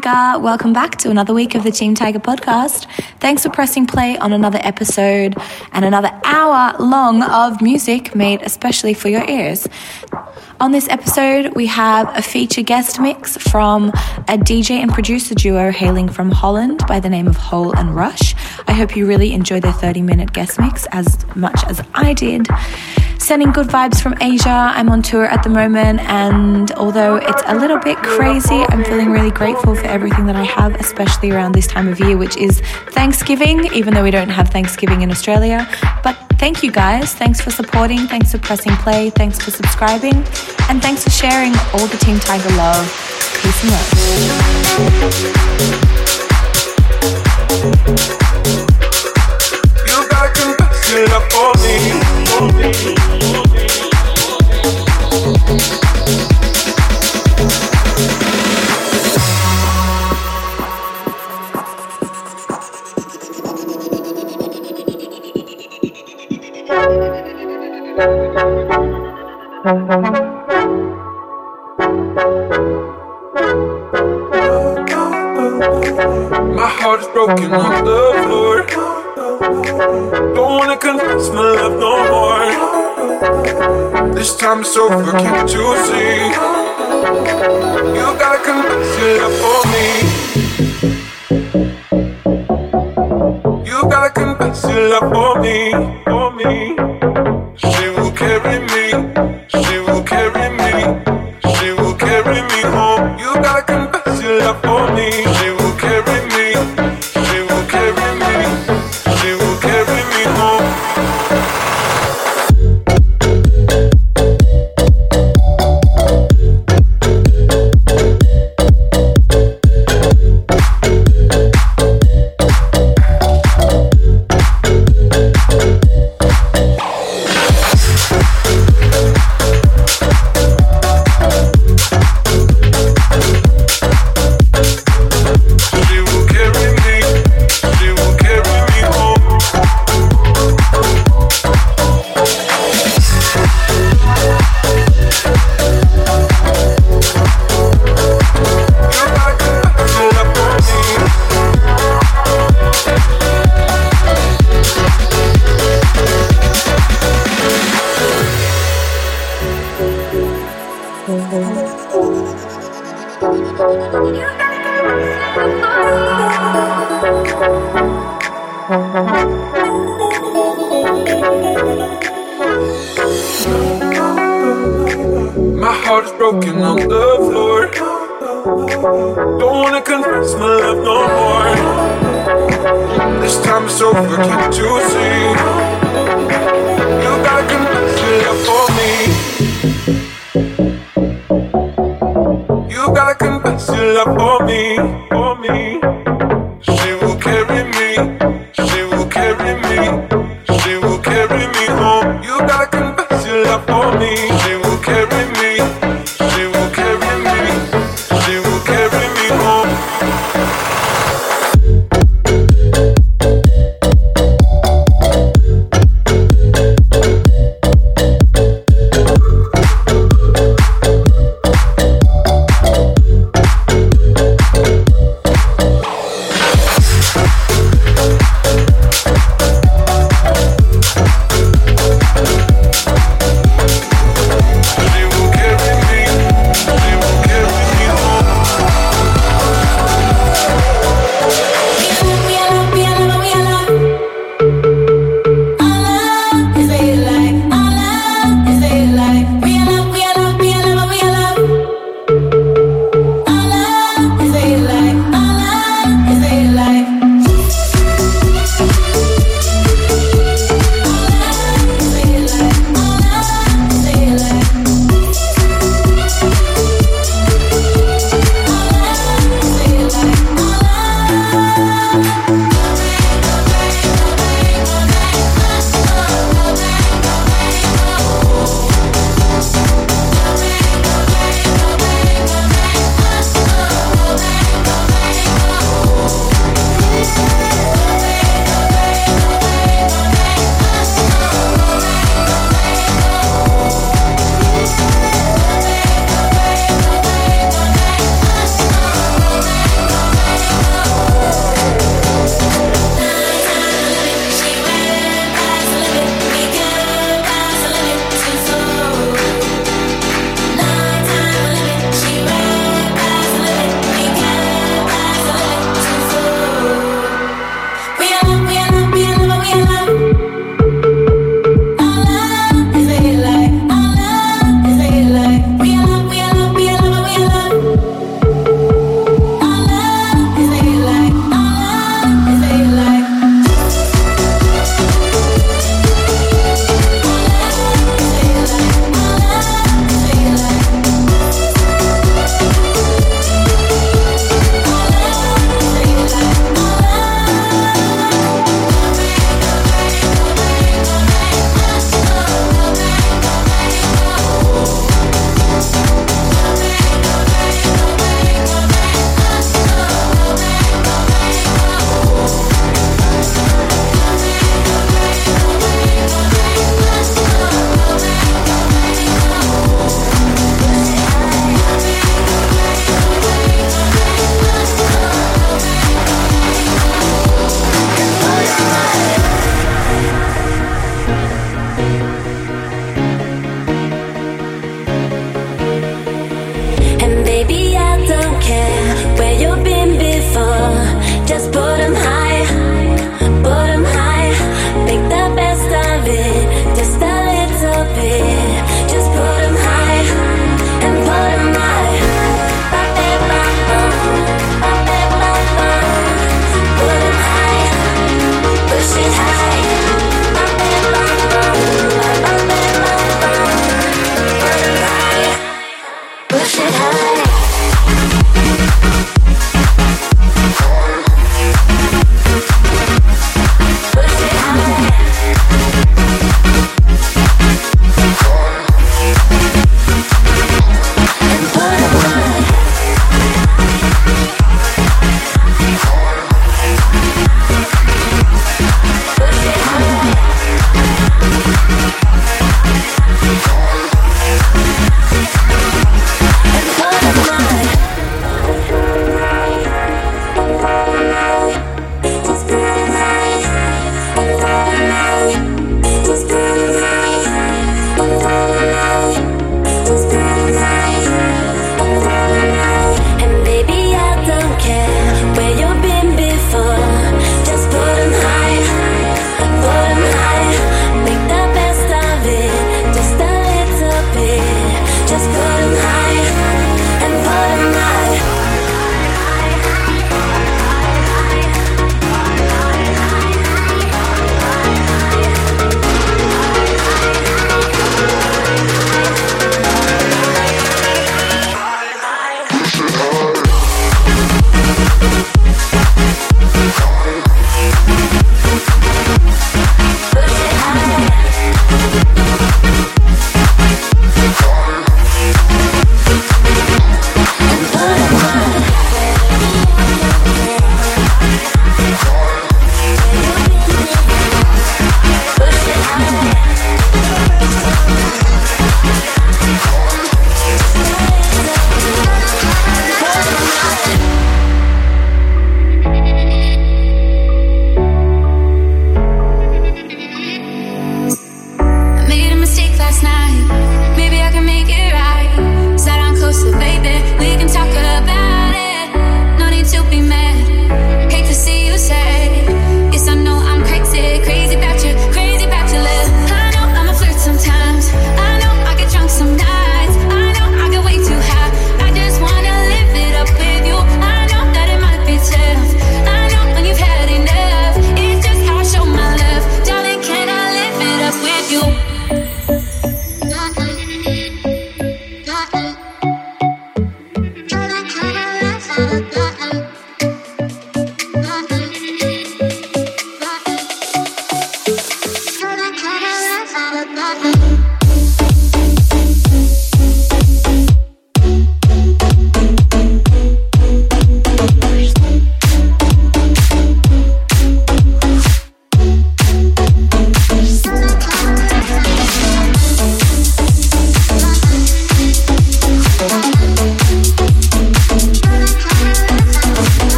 Tiger. Welcome back to another week of the Team Tiger podcast. Thanks for pressing play on another episode and another hour long of music made especially for your ears. On this episode, we have a feature guest mix from a DJ and producer duo hailing from Holland by the name of Holl and Rush. I hope you really enjoy their 30 minute guest mix as much as I did. Sending good vibes from Asia. I'm on tour at the moment, and although it's a little bit crazy, I'm feeling really grateful for everything that I have, especially around this time of year, which is Thanksgiving, even though we don't have Thanksgiving in Australia. But thank you guys. Thanks for supporting. Thanks for pressing play. Thanks for subscribing. And thanks for sharing all the Team Tiger love. Peace and love. for me, for me. My heart is broken on the floor. Don't wanna confess my love no more. This time it's over, can't you see? You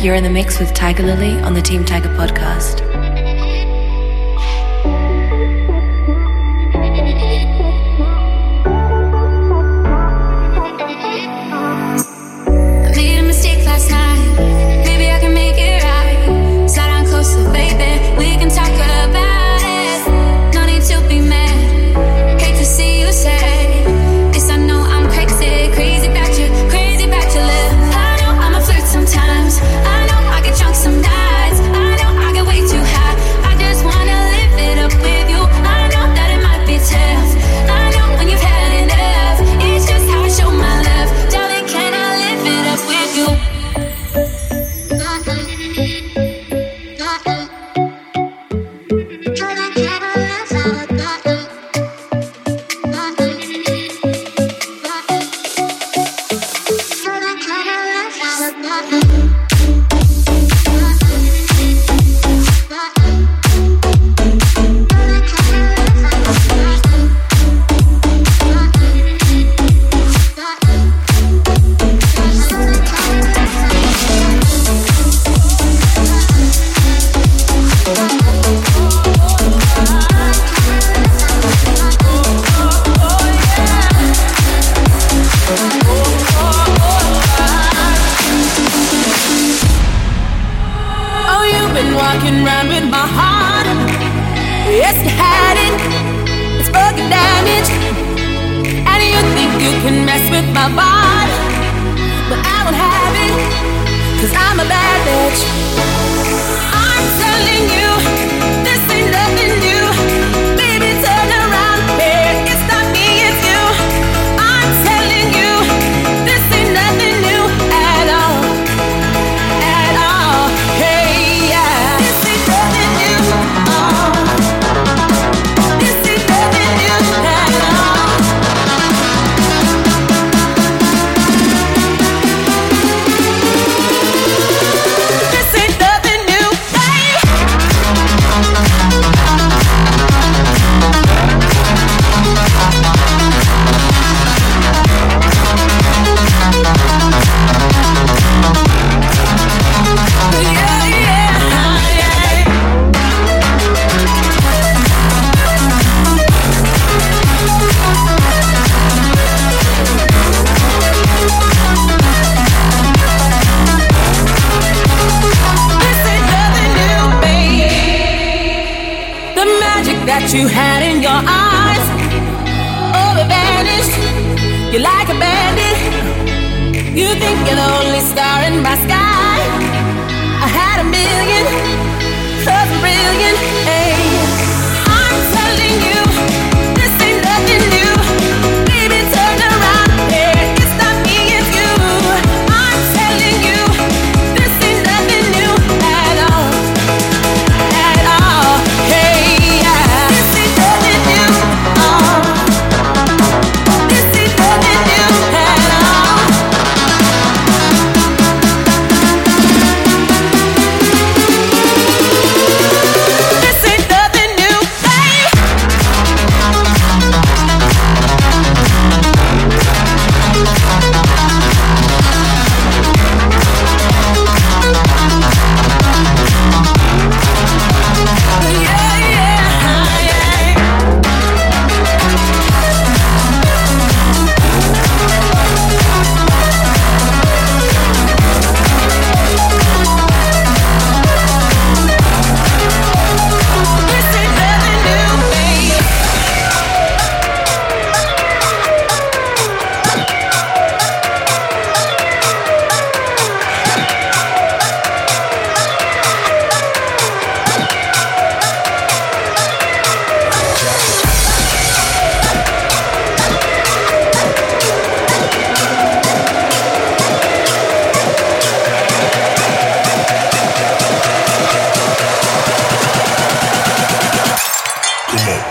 You're in the mix with Tiger Lily on the Team Tiger podcast. you had in your eyes. Oh, it vanished. You're like a bandit. You think you're the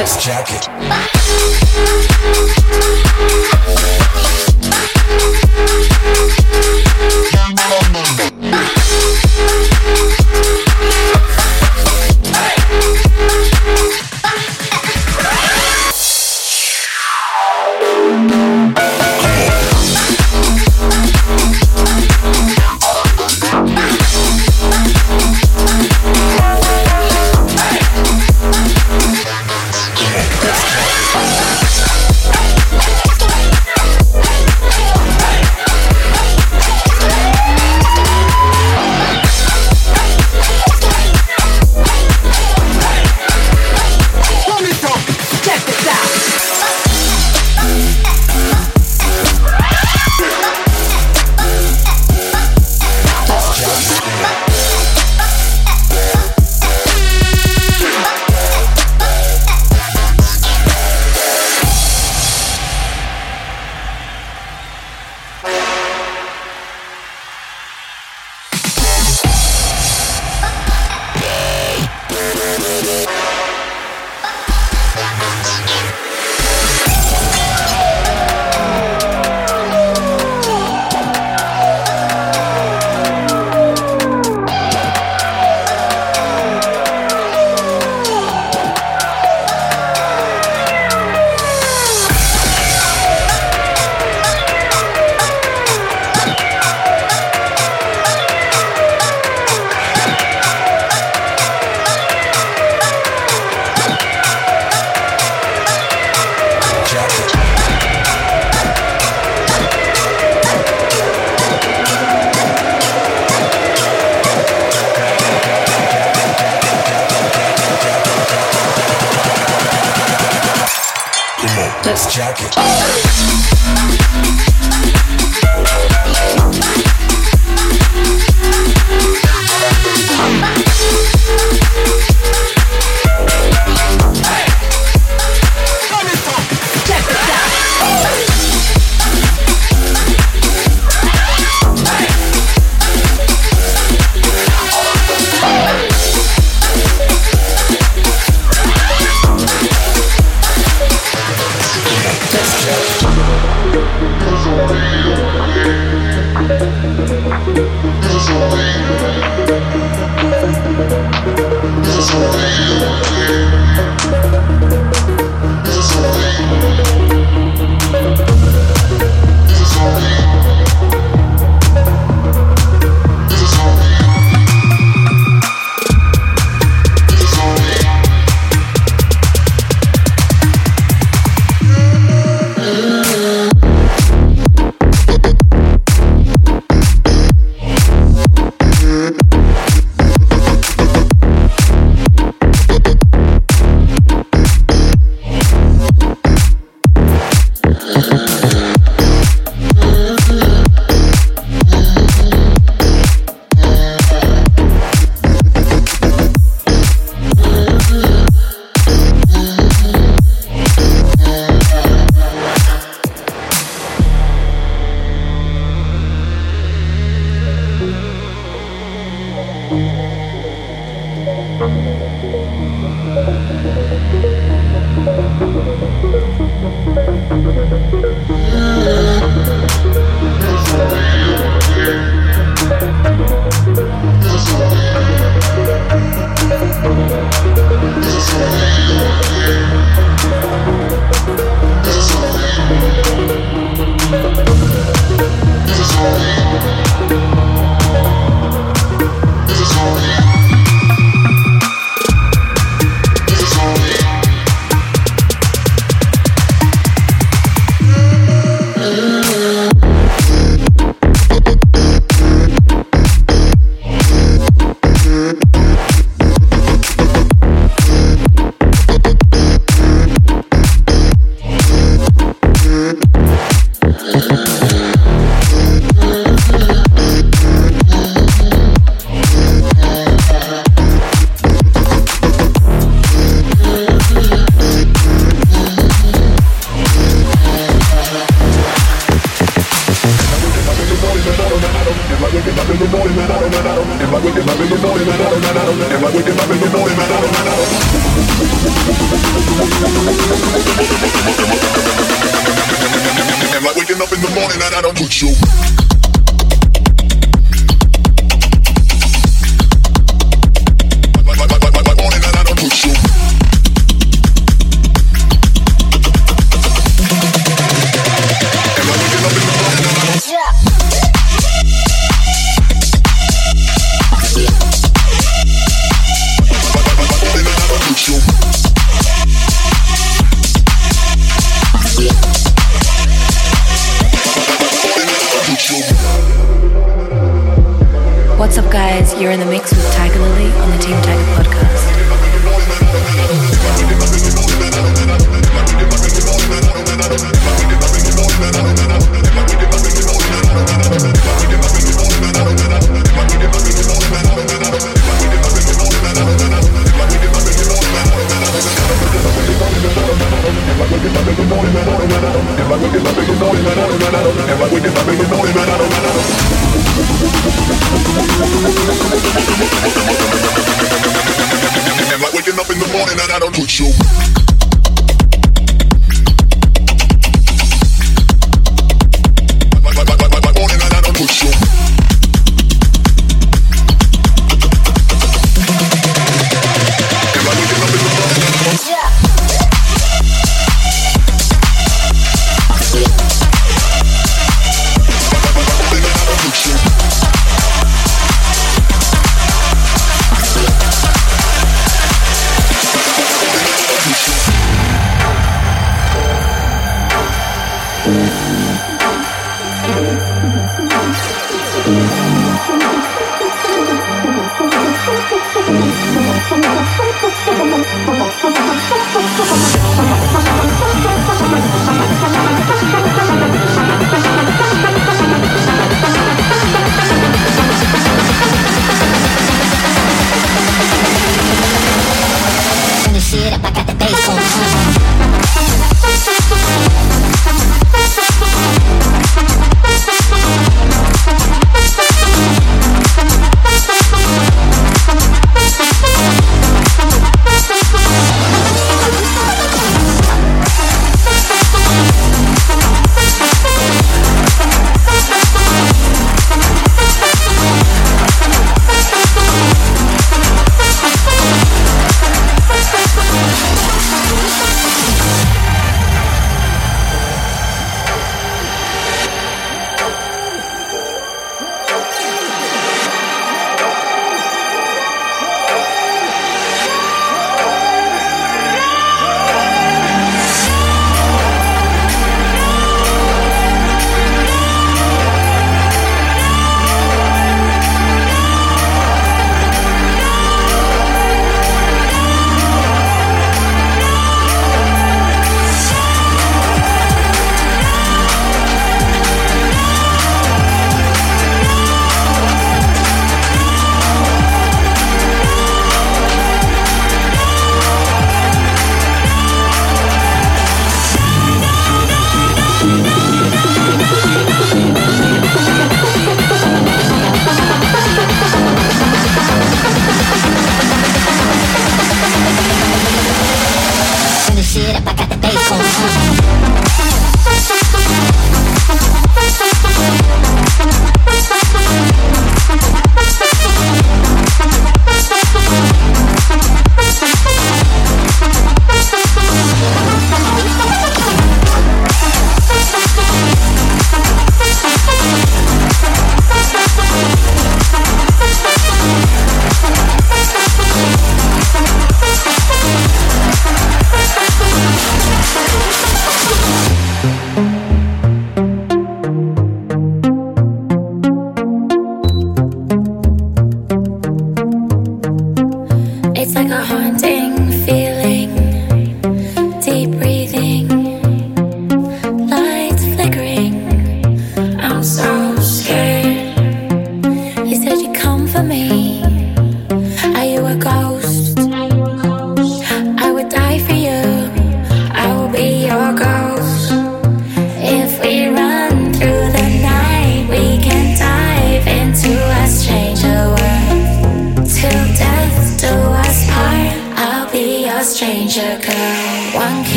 This Jacket. Give You're in the mix with Tiger Lily on the Team Tiger.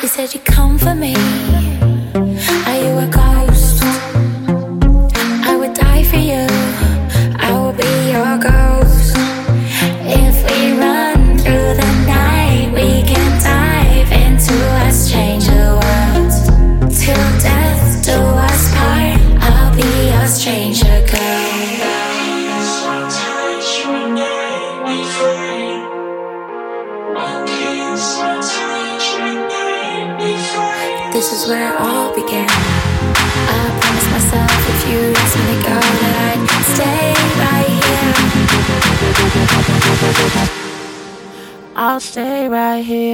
You said you come for me. I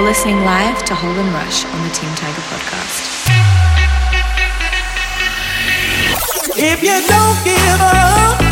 You're listening live to Holden Rush on the Team Tiger podcast. If you don't give up.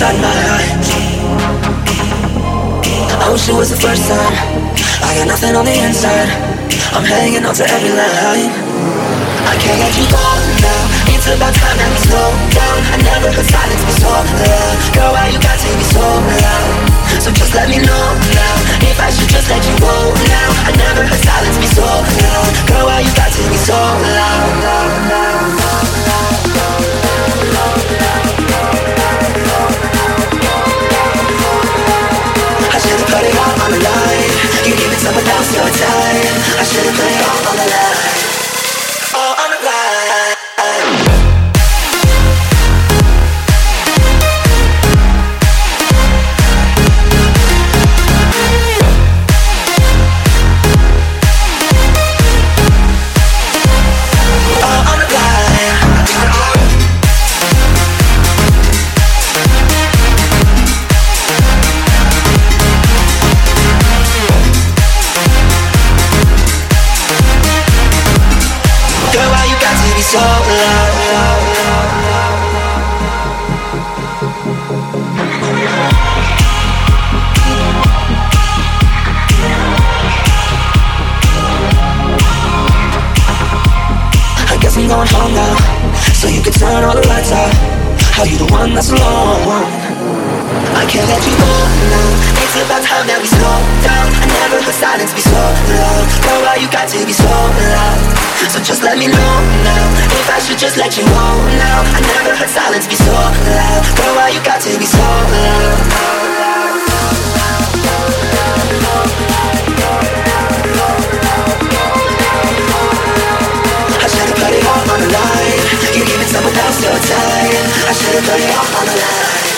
Inside my eyes. I wish it was the first time. I got nothing on the inside. I'm hanging on to every line. I can't let you go now. It's about time that we slow down. I never heard silence be so loud. Girl, why you got to be so loud? So just let me know now if I should just let you go now. I never heard silence be so loud. Girl, why you got to be so loud? loud, loud, loud, put it all on the line. You gave it someone else your time. I should've put it all on the line. Going home now, so you can turn all the lights out. Are you the one that's alone? I can't let you go now. It's about time that we slow down. I never heard silence be so loud. Girl, why you got to be so loud? So just let me know now if I should just let you go now. I never heard silence be so loud. Girl, why you got to be so loud? Time. I should've put it all on the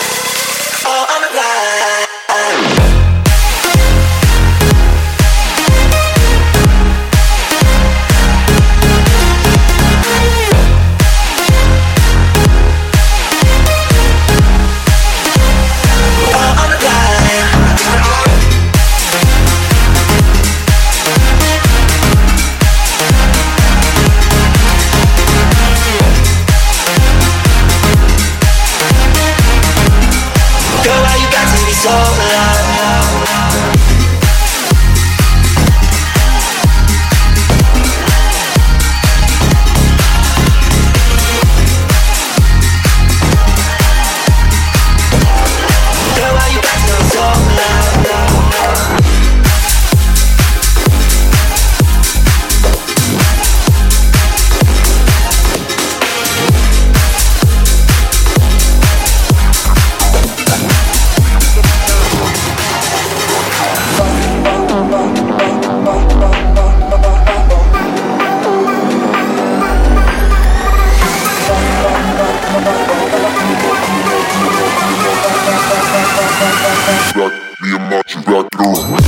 march,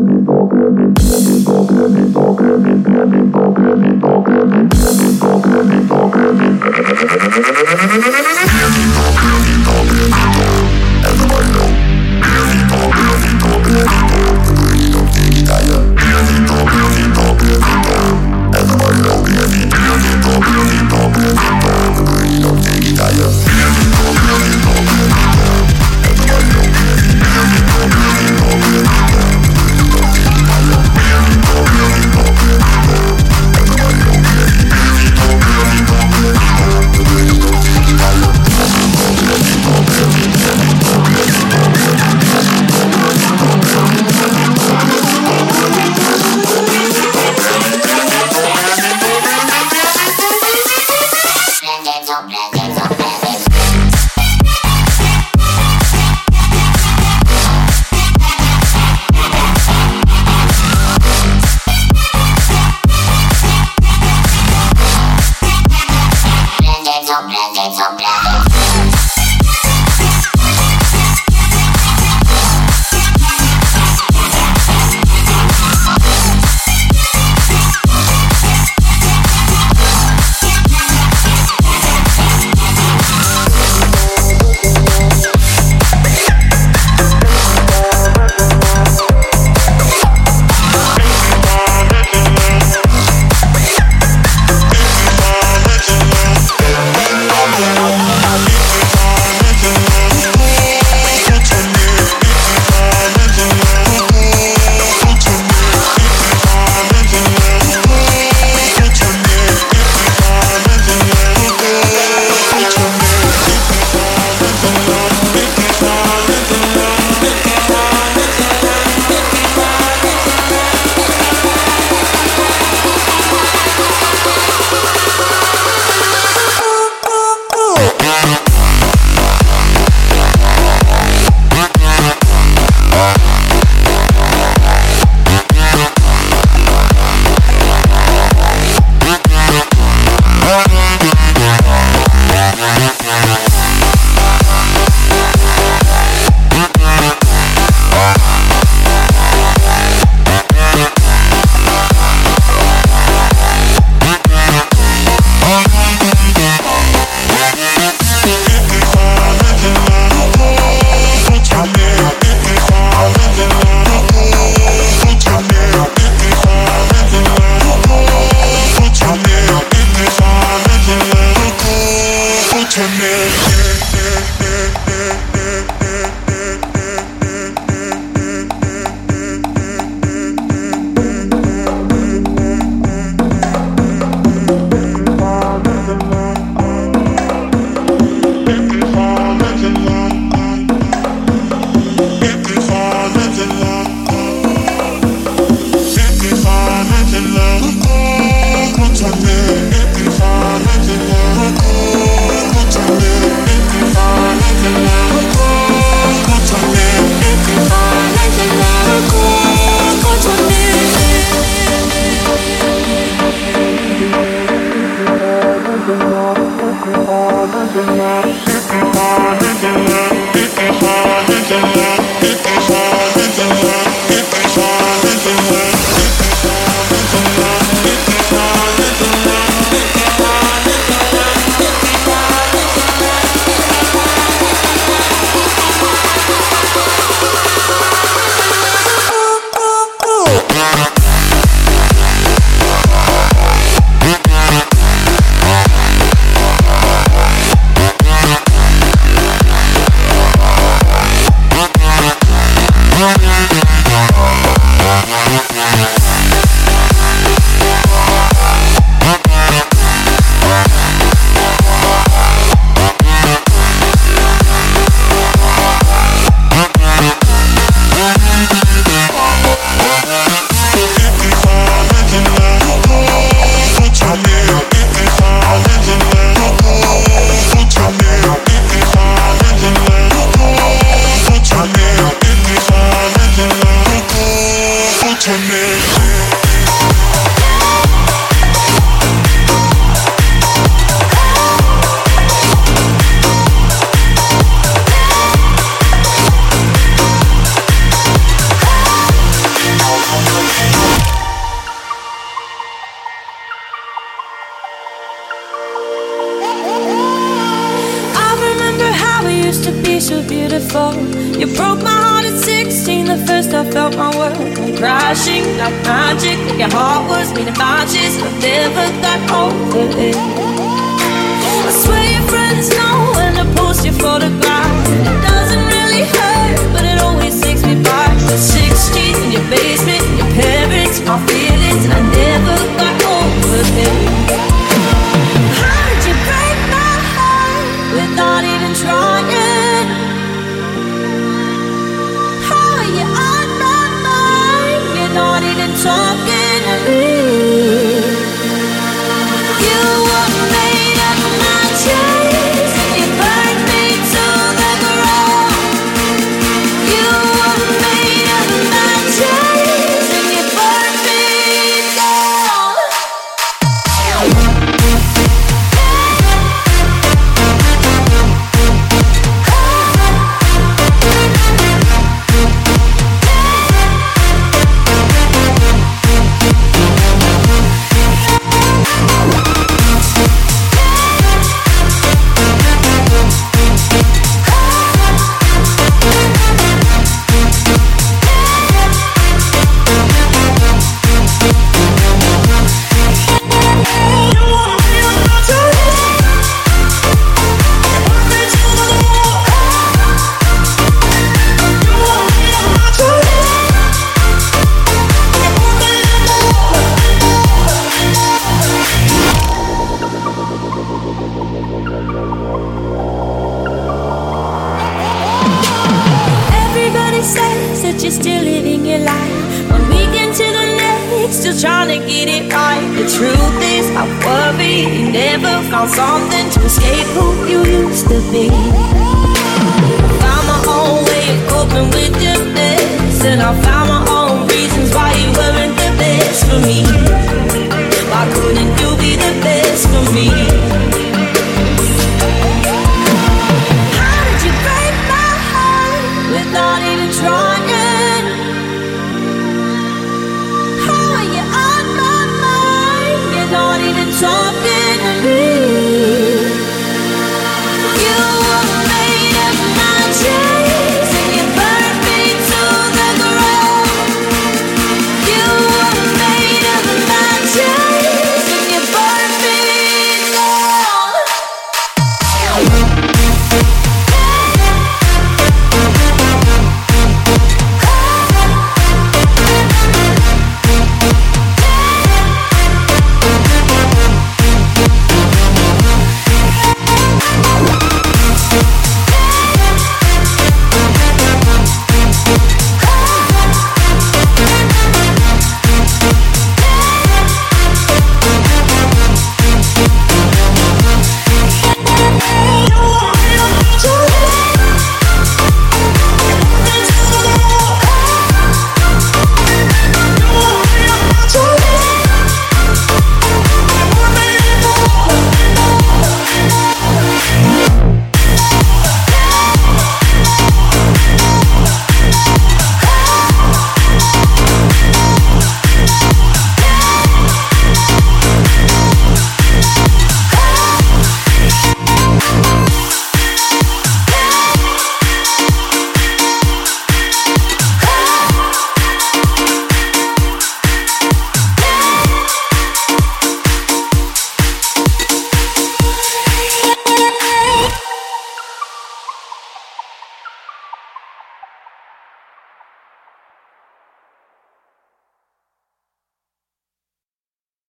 米多变米变米多变米多变米变米多变米多变米